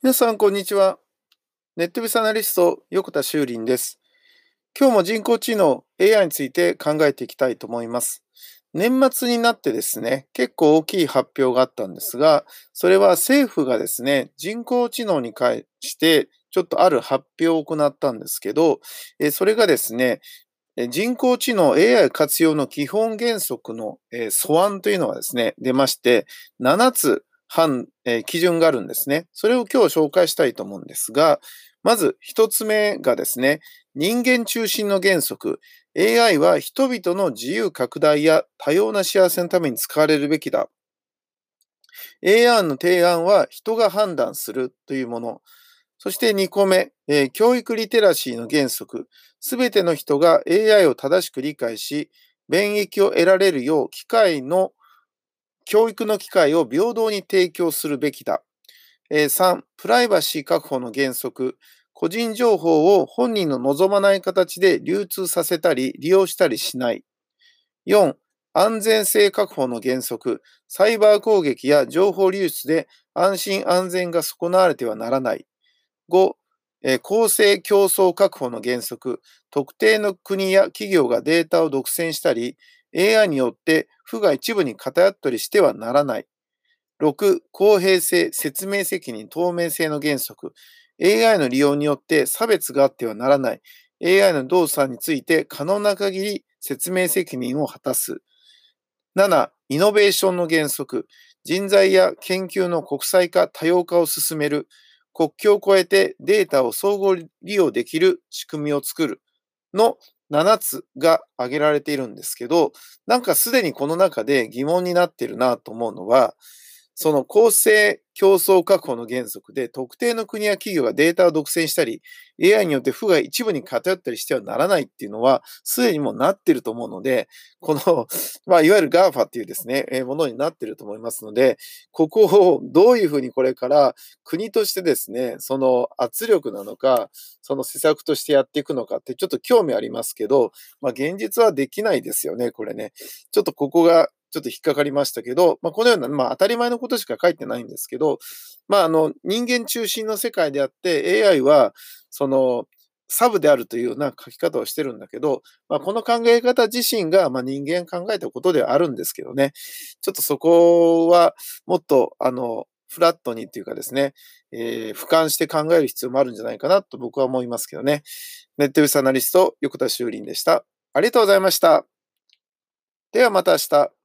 皆さん、こんにちは。ネットビスアナリスト、横田修林です。今日も人工知能 AI について考えていきたいと思います。年末になってですね、結構大きい発表があったんですが、それは政府がですね、人工知能に関してちょっとある発表を行ったんですけど、それがですね、人工知能 AI 活用の基本原則の素案というのがですね、出まして、7つ判、えー、基準があるんですね。それを今日紹介したいと思うんですが、まず一つ目がですね、人間中心の原則。AI は人々の自由拡大や多様な幸せのために使われるべきだ。AI の提案は人が判断するというもの。そして2個目、えー、教育リテラシーの原則。すべての人が AI を正しく理解し、便益を得られるよう機械の教育の機会を平等に提供するべきだ。3、プライバシー確保の原則。個人情報を本人の望まない形で流通させたり利用したりしない。4、安全性確保の原則。サイバー攻撃や情報流出で安心安全が損なわれてはならない。5、公正競争確保の原則。特定の国や企業がデータを独占したり、AI によって負が一部に偏ったりしてはならない。6、公平性、説明責任、透明性の原則。AI の利用によって差別があってはならない。AI の動作について可能な限り説明責任を果たす。7、イノベーションの原則。人材や研究の国際化、多様化を進める。国境を越えてデータを総合利用できる仕組みを作る。の7つが挙げられているんですけど、なんかすでにこの中で疑問になってるなと思うのは、その構成競争確保の原則で、特定の国や企業がデータを独占したり、AI によって負が一部に偏ったりしてはならないっていうのは、すでにもうなってると思うので、この、まあ、いわゆる GAFA っていうですね、え、ものになってると思いますので、ここをどういうふうにこれから国としてですね、その圧力なのか、その施策としてやっていくのかってちょっと興味ありますけど、まあ、現実はできないですよね、これね。ちょっとここがちょっと引っかかりましたけど、まあ、このような、まあ、当たり前のことしか書いてないんですけど、まあ、あの、人間中心の世界であって、AI は、その、サブであるというような書き方をしてるんだけど、まあ、この考え方自身が、まあ、人間考えたことではあるんですけどね、ちょっとそこはもっと、あの、フラットにっていうかですね、えー、俯瞰して考える必要もあるんじゃないかなと僕は思いますけどね。ネットビスアナリスト、横田修林でした。ありがとうございました。ではまた明日。